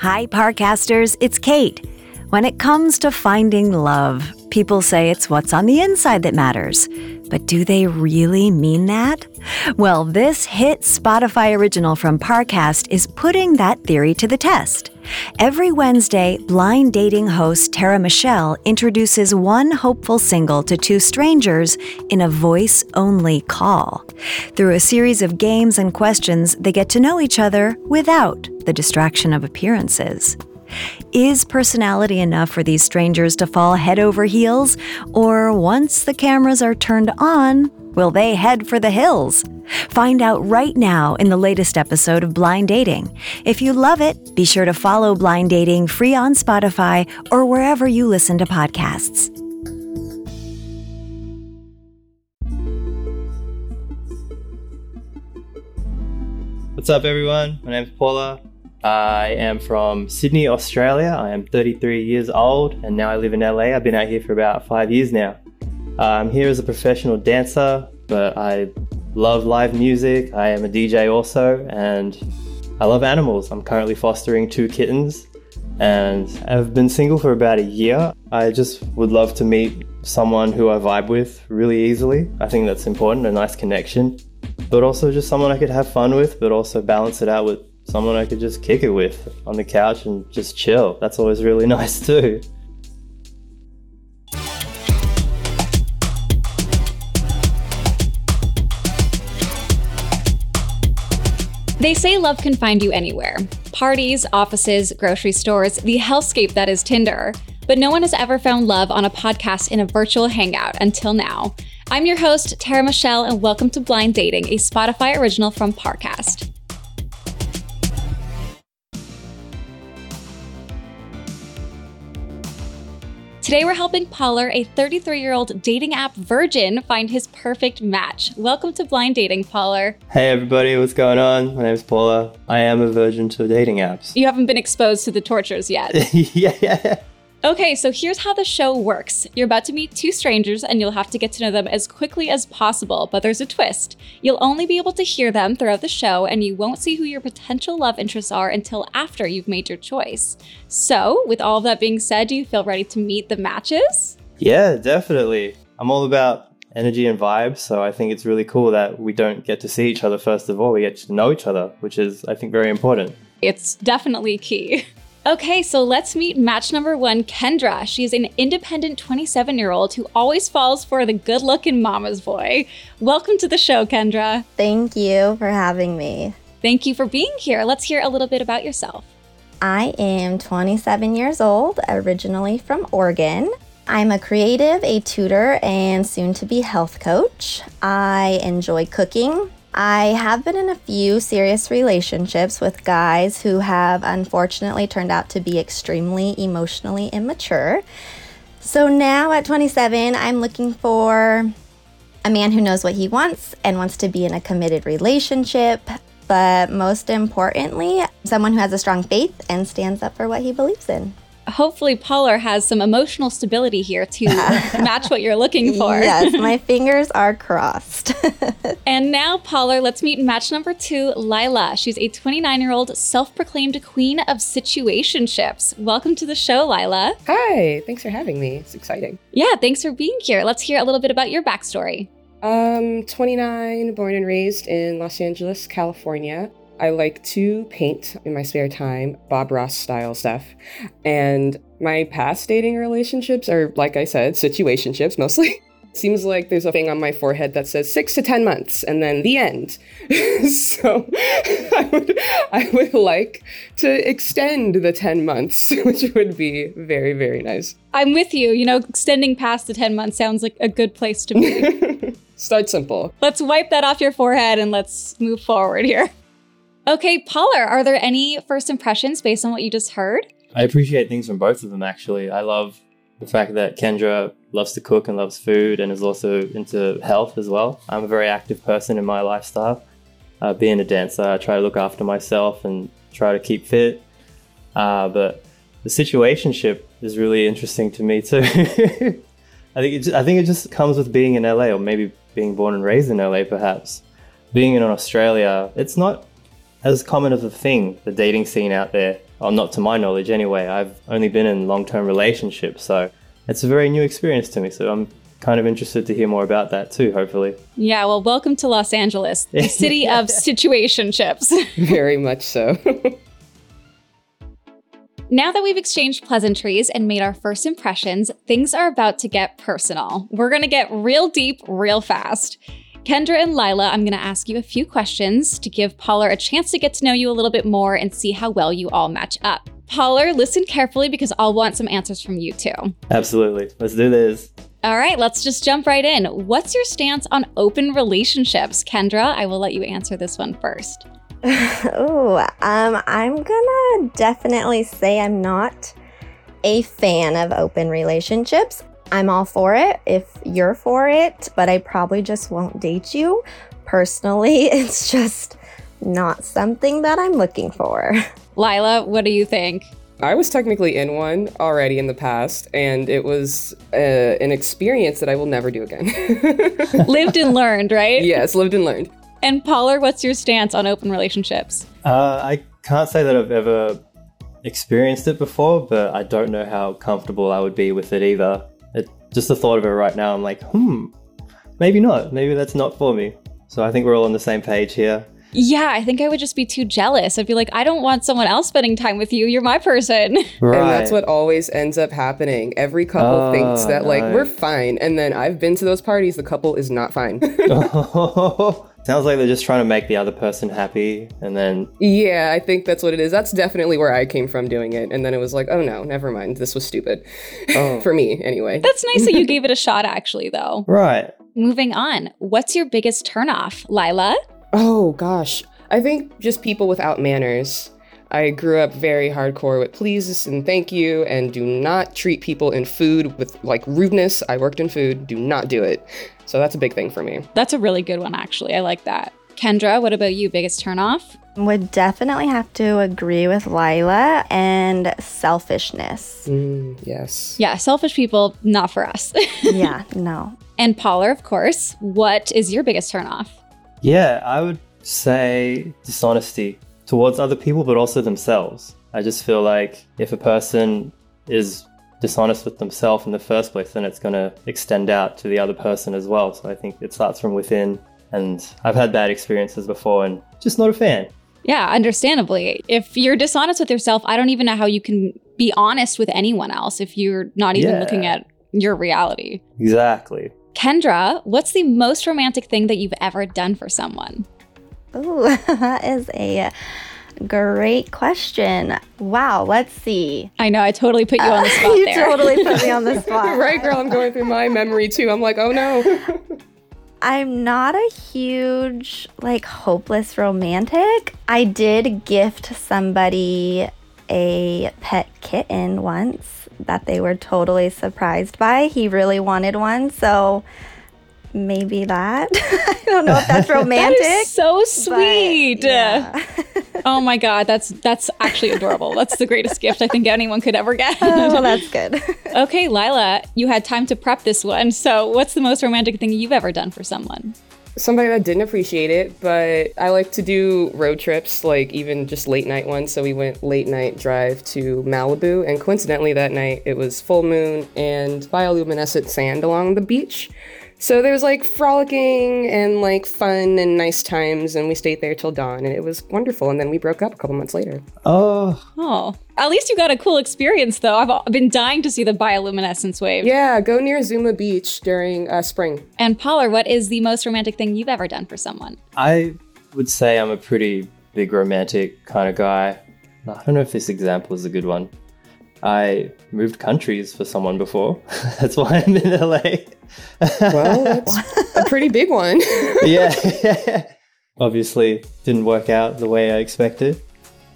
Hi, Parcasters, it's Kate. When it comes to finding love, people say it's what's on the inside that matters. But do they really mean that? Well, this hit Spotify original from Parcast is putting that theory to the test. Every Wednesday, blind dating host Tara Michelle introduces one hopeful single to two strangers in a voice only call. Through a series of games and questions, they get to know each other without the distraction of appearances. Is personality enough for these strangers to fall head over heels? Or once the cameras are turned on, will they head for the hills? Find out right now in the latest episode of Blind Dating. If you love it, be sure to follow Blind Dating free on Spotify or wherever you listen to podcasts. What's up, everyone? My name's Pauler. I am from Sydney, Australia. I am 33 years old and now I live in LA. I've been out here for about five years now. I'm here as a professional dancer, but I love live music. I am a DJ also, and I love animals. I'm currently fostering two kittens and I've been single for about a year. I just would love to meet someone who I vibe with really easily. I think that's important, a nice connection, but also just someone I could have fun with, but also balance it out with someone I could just kick it with on the couch and just chill. That's always really nice too. They say love can find you anywhere parties, offices, grocery stores, the hellscape that is Tinder. But no one has ever found love on a podcast in a virtual hangout until now. I'm your host, Tara Michelle, and welcome to Blind Dating, a Spotify original from Parcast. Today, we're helping Pauler, a 33 year old dating app virgin, find his perfect match. Welcome to Blind Dating, Pauler. Hey, everybody, what's going on? My name's Pauler. I am a virgin to dating apps. You haven't been exposed to the tortures yet. yeah, yeah. Okay, so here's how the show works. You're about to meet two strangers and you'll have to get to know them as quickly as possible, but there's a twist. You'll only be able to hear them throughout the show and you won't see who your potential love interests are until after you've made your choice. So, with all of that being said, do you feel ready to meet the matches? Yeah, definitely. I'm all about energy and vibes, so I think it's really cool that we don't get to see each other first of all. We get to know each other, which is, I think, very important. It's definitely key. Okay, so let's meet match number one, Kendra. She's an independent 27 year old who always falls for the good looking mama's boy. Welcome to the show, Kendra. Thank you for having me. Thank you for being here. Let's hear a little bit about yourself. I am 27 years old, originally from Oregon. I'm a creative, a tutor, and soon to be health coach. I enjoy cooking, I have been in a few serious relationships with guys who have unfortunately turned out to be extremely emotionally immature. So now at 27, I'm looking for a man who knows what he wants and wants to be in a committed relationship, but most importantly, someone who has a strong faith and stands up for what he believes in hopefully Pauler has some emotional stability here to match what you're looking for. Yes, my fingers are crossed. and now, Pauler, let's meet match number two, Lila. She's a 29 year old self proclaimed queen of situationships. Welcome to the show, Lila. Hi, thanks for having me. It's exciting. Yeah, thanks for being here. Let's hear a little bit about your backstory. Um, 29, born and raised in Los Angeles, California. I like to paint in my spare time, Bob Ross style stuff. And my past dating relationships are, like I said, situationships mostly. Seems like there's a thing on my forehead that says six to 10 months and then the end. so I would, I would like to extend the 10 months, which would be very, very nice. I'm with you. You know, extending past the 10 months sounds like a good place to be. Start simple. Let's wipe that off your forehead and let's move forward here. Okay, Pauler, are there any first impressions based on what you just heard? I appreciate things from both of them, actually. I love the fact that Kendra loves to cook and loves food and is also into health as well. I'm a very active person in my lifestyle. Uh, being a dancer, I try to look after myself and try to keep fit. Uh, but the situationship is really interesting to me too. I think it just, I think it just comes with being in LA or maybe being born and raised in LA perhaps. Being in Australia, it's not as common of a thing, the dating scene out there. Well, not to my knowledge anyway. I've only been in long term relationships, so it's a very new experience to me. So I'm kind of interested to hear more about that too, hopefully. Yeah, well, welcome to Los Angeles, the city of situationships. Very much so. Now that we've exchanged pleasantries and made our first impressions, things are about to get personal. We're going to get real deep real fast. Kendra and Lila, I'm going to ask you a few questions to give Pauler a chance to get to know you a little bit more and see how well you all match up. Pauler, listen carefully because I'll want some answers from you too. Absolutely. Let's do this. All right, let's just jump right in. What's your stance on open relationships? Kendra, I will let you answer this one first. oh, um, I'm gonna definitely say I'm not a fan of open relationships. I'm all for it if you're for it, but I probably just won't date you. Personally, it's just not something that I'm looking for. Lila, what do you think? I was technically in one already in the past, and it was uh, an experience that I will never do again. lived and learned, right? yes, lived and learned. And Pauler, what's your stance on open relationships? Uh, I can't say that I've ever experienced it before, but I don't know how comfortable I would be with it either. It, just the thought of it right now, I'm like, hmm, maybe not. Maybe that's not for me. So I think we're all on the same page here. Yeah, I think I would just be too jealous. I'd be like, I don't want someone else spending time with you. You're my person. Right. And that's what always ends up happening. Every couple Oh, thinks that, like, we're fine. And then I've been to those parties, the couple is not fine. Sounds like they're just trying to make the other person happy, and then yeah, I think that's what it is. That's definitely where I came from doing it. And then it was like, oh no, never mind. This was stupid. Oh. For me, anyway. That's nice that you gave it a shot, actually, though. right. Moving on. What's your biggest turnoff, Lila? Oh gosh. I think just people without manners. I grew up very hardcore with please and thank you and do not treat people in food with like rudeness. I worked in food, do not do it. So that's a big thing for me. That's a really good one, actually. I like that. Kendra, what about you? Biggest turnoff? Would definitely have to agree with Lila and selfishness. Mm, yes. Yeah, selfish people, not for us. yeah, no. and Pauler, of course. What is your biggest turnoff? Yeah, I would say dishonesty towards other people, but also themselves. I just feel like if a person is dishonest with themselves in the first place, then it's going to extend out to the other person as well. So I think it starts from within. And I've had bad experiences before and just not a fan. Yeah, understandably. If you're dishonest with yourself, I don't even know how you can be honest with anyone else if you're not even Yeah. looking at your reality. Exactly. Kendra, what's the most romantic thing that you've ever done for someone? Ooh, that is a great question. Wow, let's see. I know I totally put you on the spot you there. totally put me on the spot. right, girl, I'm going through my memory too. I'm like, oh no. I'm not a huge, like, hopeless romantic. I did gift somebody a pet kitten once that they were totally surprised by. He really wanted one, so maybe that. I don't know if that's romantic. That is so sweet. yeah. Oh my god, that's that's actually adorable. That's the greatest gift I think anyone could ever get. Oh, well, that's good. okay, Lila, you had time to prep this one. So, what's the most romantic thing you've ever done for someone? Somebody that didn't appreciate it, but I like to do road trips, like even just late night ones. So we went late night drive to Malibu, and coincidentally that night it was full moon and bioluminescent sand along the beach. So there was like frolicking and like fun and nice times, and we stayed there till dawn, and it was wonderful. And then we broke up a couple months later. Oh, Oh, at least you got a cool experience, though. I've been dying to see the bioluminescence wave. Yeah, go near Zuma Beach during uh, spring. And Pauler, what is the most romantic thing you've ever done for someone? I would say I'm a pretty big romantic kind of guy. I don't know if this example is a good one. I moved countries for someone before. That's why I'm in LA. Well, that's a pretty big one. yeah. Obviously, didn't work out the way I expected,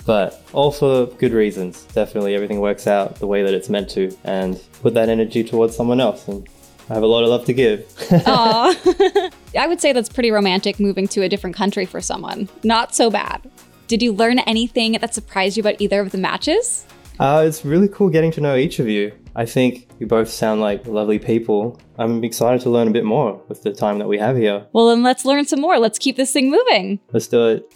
but all for good reasons. Definitely, everything works out the way that it's meant to, and put that energy towards someone else. And I have a lot of love to give. Aw. I would say that's pretty romantic moving to a different country for someone. Not so bad. Did you learn anything that surprised you about either of the matches? Uh, it's really cool getting to know each of you. I think you both sound like lovely people. I'm excited to learn a bit more with the time that we have here. Well, then let's learn some more. Let's keep this thing moving. Let's do it.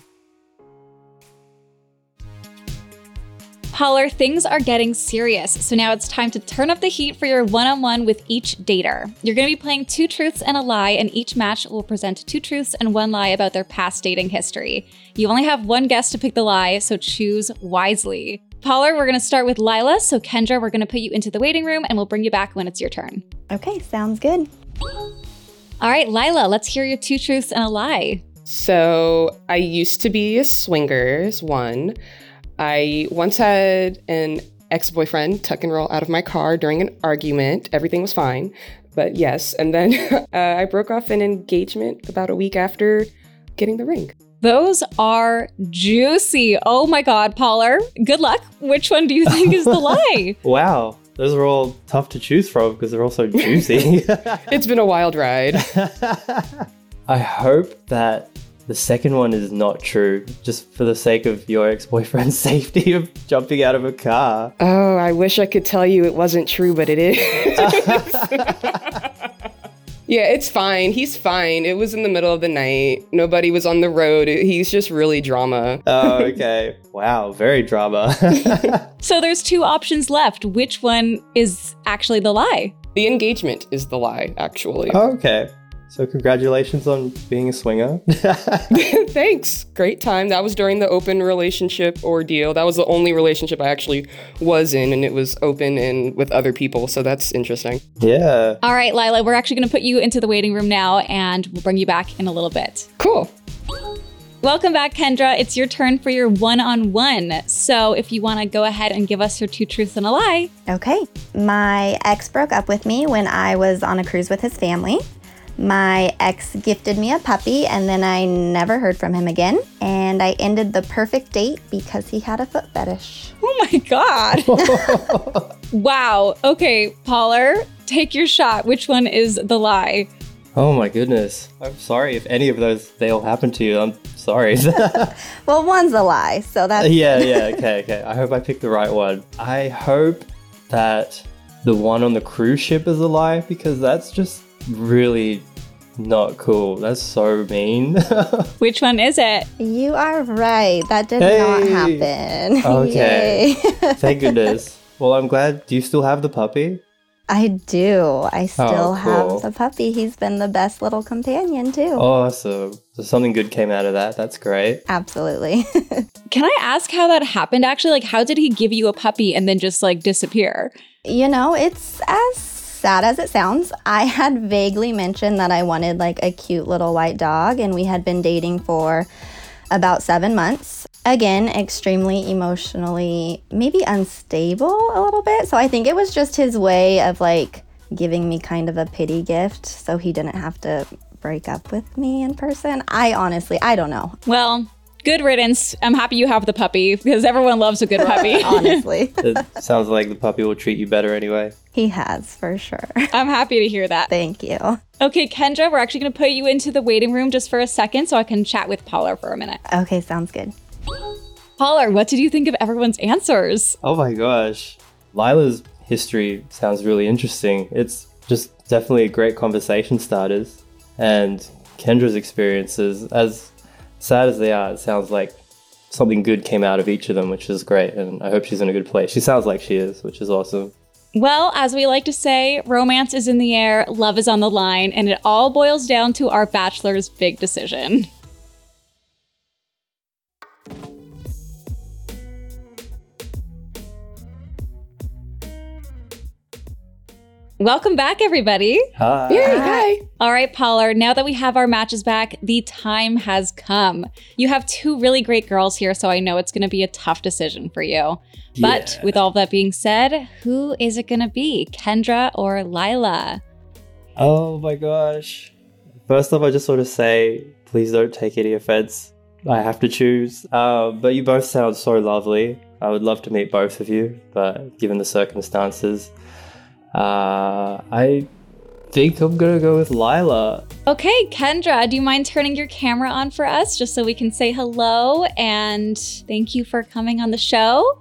Pollard, things are getting serious, so now it's time to turn up the heat for your one on one with each dater. You're going to be playing two truths and a lie, and each match will present two truths and one lie about their past dating history. You only have one guess to pick the lie, so choose wisely. Pollard, we're going to start with Lila, so Kendra, we're going to put you into the waiting room and we'll bring you back when it's your turn. Okay, sounds good. All right, Lila, let's hear your two truths and a lie. So I used to be a swingers one. I once had an ex boyfriend tuck and roll out of my car during an argument. Everything was fine. But yes, and then uh, I broke off an engagement about a week after getting the ring. Those are juicy. Oh my God, Pollard. Good luck. Which one do you think is the lie? Wow, those are all tough to choose from because they're all so juicy. It's been a wild ride. I hope that the second one is not true, just for the sake of your ex boyfriend's safety of jumping out of a car. Oh, I wish I could tell you it wasn't true, but it is. Yeah, it's fine. He's fine. It was in the middle of the night. Nobody was on the road. He's just really drama. Oh, okay. wow, very drama. So there's two options left. Which one is actually the lie? The engagement is the lie, actually. okay. So, congratulations on being a swinger. Thanks. Great time. That was during the open relationship ordeal. That was the only relationship I actually was in, and it was open and with other people. So that's interesting. yeah. All right, Lila, we're actually going to put you into the waiting room now and we'll bring you back in a little bit. Cool. Welcome back, Kendra. It's your turn for your one on one. So if you want to go ahead and give us your two truths and a lie. Okay. My ex broke up with me when I was on a cruise with his family. My ex gifted me a puppy and then I never heard from him again. And I ended the perfect date because he had a foot fetish. Oh my God. wow. Okay, Pollard, take your shot. Which one is the lie? Oh my goodness. I'm sorry if any of those they all happened to you. I'm sorry. Well, one's a lie, so that's yeah, yeah, okay, okay. I hope I picked the right one. I hope that the one on the cruise ship is a lie because that's just really not cool. That's so mean. Which one is it? You are right. That did not happen. Okay. Yay. Thank goodness. Well, I'm glad. Do you still have the puppy? I do. I oh, still Oh, cool. have the puppy. He's been the best little companion, too. Awesome. So something good came out of that. That's great. Absolutely. Can I ask how that happened actually? Like, how did he give you a puppy and then just like disappear? you know, it's as sad as it sounds. I had vaguely mentioned that I wanted like a cute little white dog, and we had been dating for about seven months. Again, extremely emotionally, maybe unstable a little bit. So I think it was just his way of like giving me kind of a pity gift so he didn't have to break up with me in person. I honestly, I don't know, Well, good riddance. I'm happy you have the puppy because everyone loves a good puppy. honestly. It sounds like the puppy will treat you better anyway. He has for sure. I'm happy to hear that. Thank you. Okay, Kendra, we're actually going to put you into the waiting room just for a second so I can chat with Pollard for a minute. Okay, sounds good. Pollard, what did you think of everyone's answers? Oh my gosh. Lila's history sounds really interesting. It's just definitely a great conversation starters. And Kendra's experiences, as sad as they are, it sounds like something good came out of each of them, which is great. And I hope she's in a good place. She sounds like she is, which is awesome. Well, as we like to say, romance is in the air, love is on the line, and it all boils down to our bachelor's big decision. Welcome back, everybody. Hi. Yay, hi. All right, Pollard, now that we have our matches back, the time has come. You have two really great girls here, so I know it's going to be a tough decision for you. But Yeah. with all that being said, who is it going to be, Kendra or Lila? Oh my gosh. First off, I just want to say, please don't take any offense. I have to choose. Um, but you both sound so lovely. I would love to meet both of you, but given the circumstances, uh, I think I'm gonna go with Lila. Okay, Kendra, do you mind turning your camera on for us just so we can say hello and thank you for coming on the show?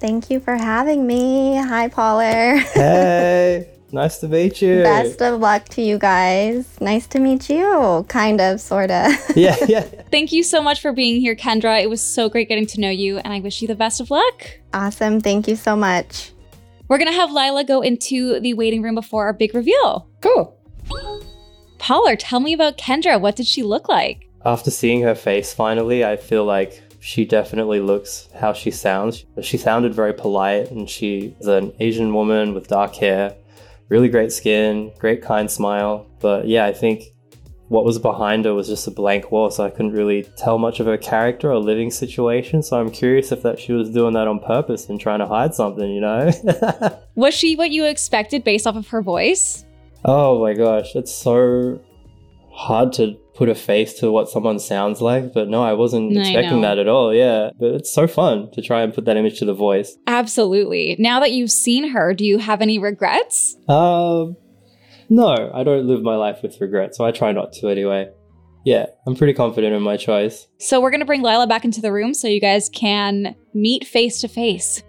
Thank you for having me. Hi, Pollard. Hey. Nice to meet you. Best of luck to you guys. Nice to meet you. Kind of, sort of. yeah, yeah. Thank you so much for being here, Kendra. It was so great getting to know you, and I wish you the best of luck. awesome. Thank you so much. We're gonna have Lila go into the waiting room before our big reveal. Cool. Pollard, tell me about Kendra. What did she look like? After seeing her face finally, I feel like she definitely looks how she sounds. She sounded very polite and she is an Asian woman with dark hair, really great skin, great kind smile. But yeah, I think what was behind her was just a blank wall, so I couldn't really tell much of her character or living situation. So I'm curious if that she was doing that on purpose and trying to hide something, you know? Was she what you expected based off of her voice? Oh my gosh, it's so hard to put a face to what someone sounds like. But no, I wasn't I expecting know. that at all. Yeah, but it's so fun to try and put that image to the voice. Absolutely. Now that you've seen her, do you have any regrets? Um, no, I don't live my life with regret, so I try not to anyway. Yeah, I'm pretty confident in my choice. So we're gonna bring Lila back into the room so you guys can meet face to face.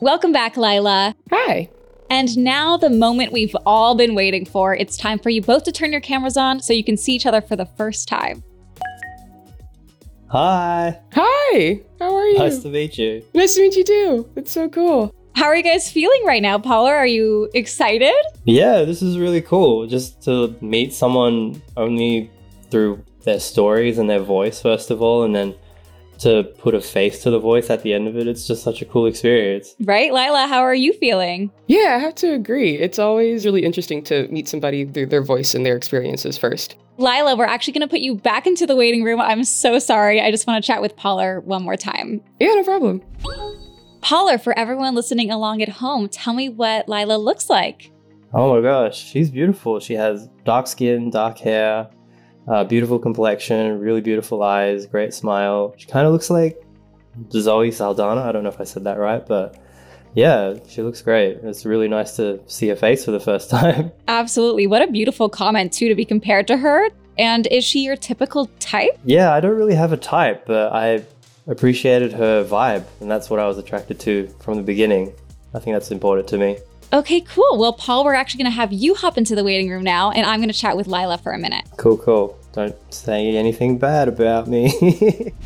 Welcome back, Lila. Hi. And now the moment we've all been waiting for. It's time for you both to turn your cameras on so you can see each other for the first time. Hi, Hi. How are you? nice to meet you. Nice to meet you too. It's so cool. How are you guys feeling right now, Pauler? Are you excited? Yeah, this is really cool. Just to meet someone only through their stories and their voice, first of all, and then to put a face to the voice at the end of it. It's just such a cool experience. Right, Lila, how are you feeling? Yeah, I have to agree. It's always really interesting to meet somebody through their voice and their experiences first. Lila, we're actually going to put you back into the waiting room. I'm so sorry. I just want to chat with Pauler one more time. Yeah, no problem. Pauler, for everyone listening along at home, tell me what Lila looks like. Oh my gosh, she's beautiful. She has dark skin, dark hair, uh, beautiful complexion, really beautiful eyes, great smile. She kind of looks like Zoe Saldana. I don't know if I said that right, but yeah, she looks great. It's really nice to see her face for the first time. Absolutely. What a beautiful comment, too, to be compared to her. And is she your typical type? yeah, I don't really have a type, but I appreciated her vibe, and that's what I was attracted to from the beginning. I think that's important to me. Okay, cool. Well, Paul, we're actually going to have you hop into the waiting room now, and I'm going to chat with Lila for a minute. Cool, cool. Don't say anything bad about me.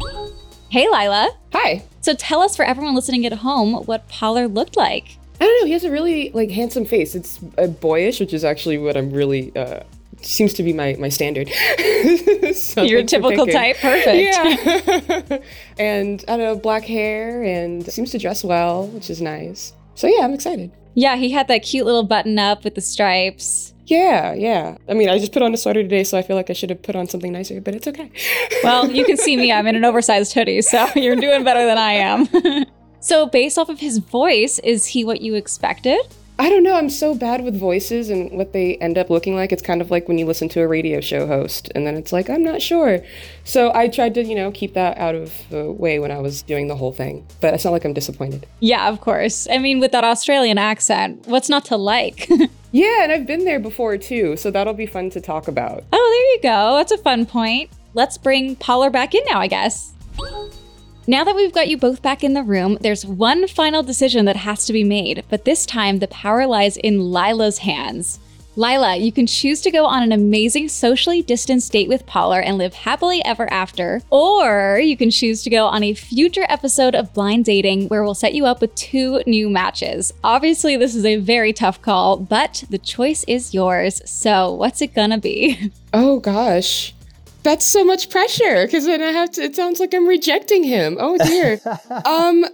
Hey, Lila. Hi. So tell us, for everyone listening at home, what Pollard looked like. I don't know. He has a really like handsome face. It's uh, boyish, which is actually what I'm really uh, seems to be my my standard. So Your typical type? Perfect. Yeah. and I don't know, black hair and seems to dress well, which is nice. So yeah, I'm excited. Yeah, he had that cute little button up with the stripes. Yeah, yeah. I mean, I just put on a sweater today, so I feel like I should have put on something nicer, but it's okay. Well, you can see me. I'm in an oversized hoodie, so you're doing better than I am. so, based off of his voice, is he what you expected? I don't know. I'm so bad with voices and what they end up looking like. It's kind of like when you listen to a radio show host and then it's like, I'm not sure. So I tried to, you know, keep that out of the way when I was doing the whole thing. But it's not like I'm disappointed. Yeah, of course. I mean, with that Australian accent, what's not to like? Yeah, and I've been there before too. So that'll be fun to talk about. Oh, there you go. That's a fun point. Let's bring Pollard back in now, I guess. Now that we've got you both back in the room, there's one final decision that has to be made, but this time the power lies in Lila's hands. Lila, you can choose to go on an amazing socially distanced date with Pollard and live happily ever after, or you can choose to go on a future episode of Blind Dating where we'll set you up with two new matches. Obviously, this is a very tough call, but the choice is yours. So, what's it gonna be? Oh gosh. That's so much pressure because then I have to, it sounds like I'm rejecting him. Oh dear. um,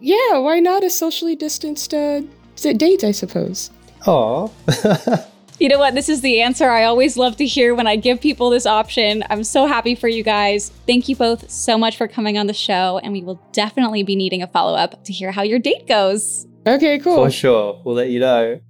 yeah, why not a socially distanced uh, date, I suppose? Oh, You know what? This is the answer I always love to hear when I give people this option. I'm so happy for you guys. Thank you both so much for coming on the show, and we will definitely be needing a follow up to hear how your date goes. Okay, cool. for sure. We'll let you know.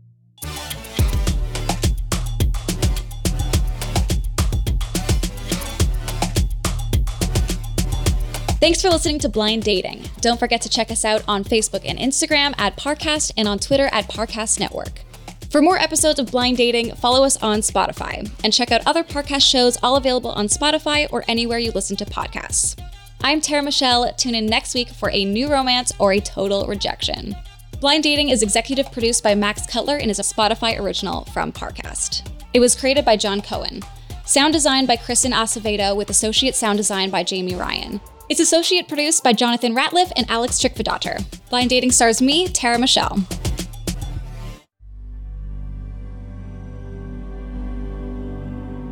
Thanks for listening to Blind Dating. Don't forget to check us out on Facebook and Instagram at Parcast and on Twitter at Parcast Network. For more episodes of Blind Dating, follow us on Spotify and check out other Parcast shows, all available on Spotify or anywhere you listen to podcasts. I'm Tara Michelle. Tune in next week for a new romance or a total rejection. Blind Dating is executive produced by Max Cutler and is a Spotify original from Parcast. It was created by John Cohen. Sound design by Kristen Acevedo with associate sound design by Jamie Ryan. It's associate produced by Jonathan Ratliff and Alex Trickvedotter. Blind Dating stars me, Tara Michelle.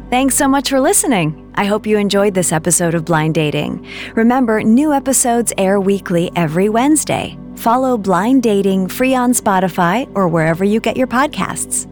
Thanks so much for listening. I hope you enjoyed this episode of Blind Dating. Remember, new episodes air weekly every Wednesday. Follow Blind Dating free on Spotify or wherever you get your podcasts.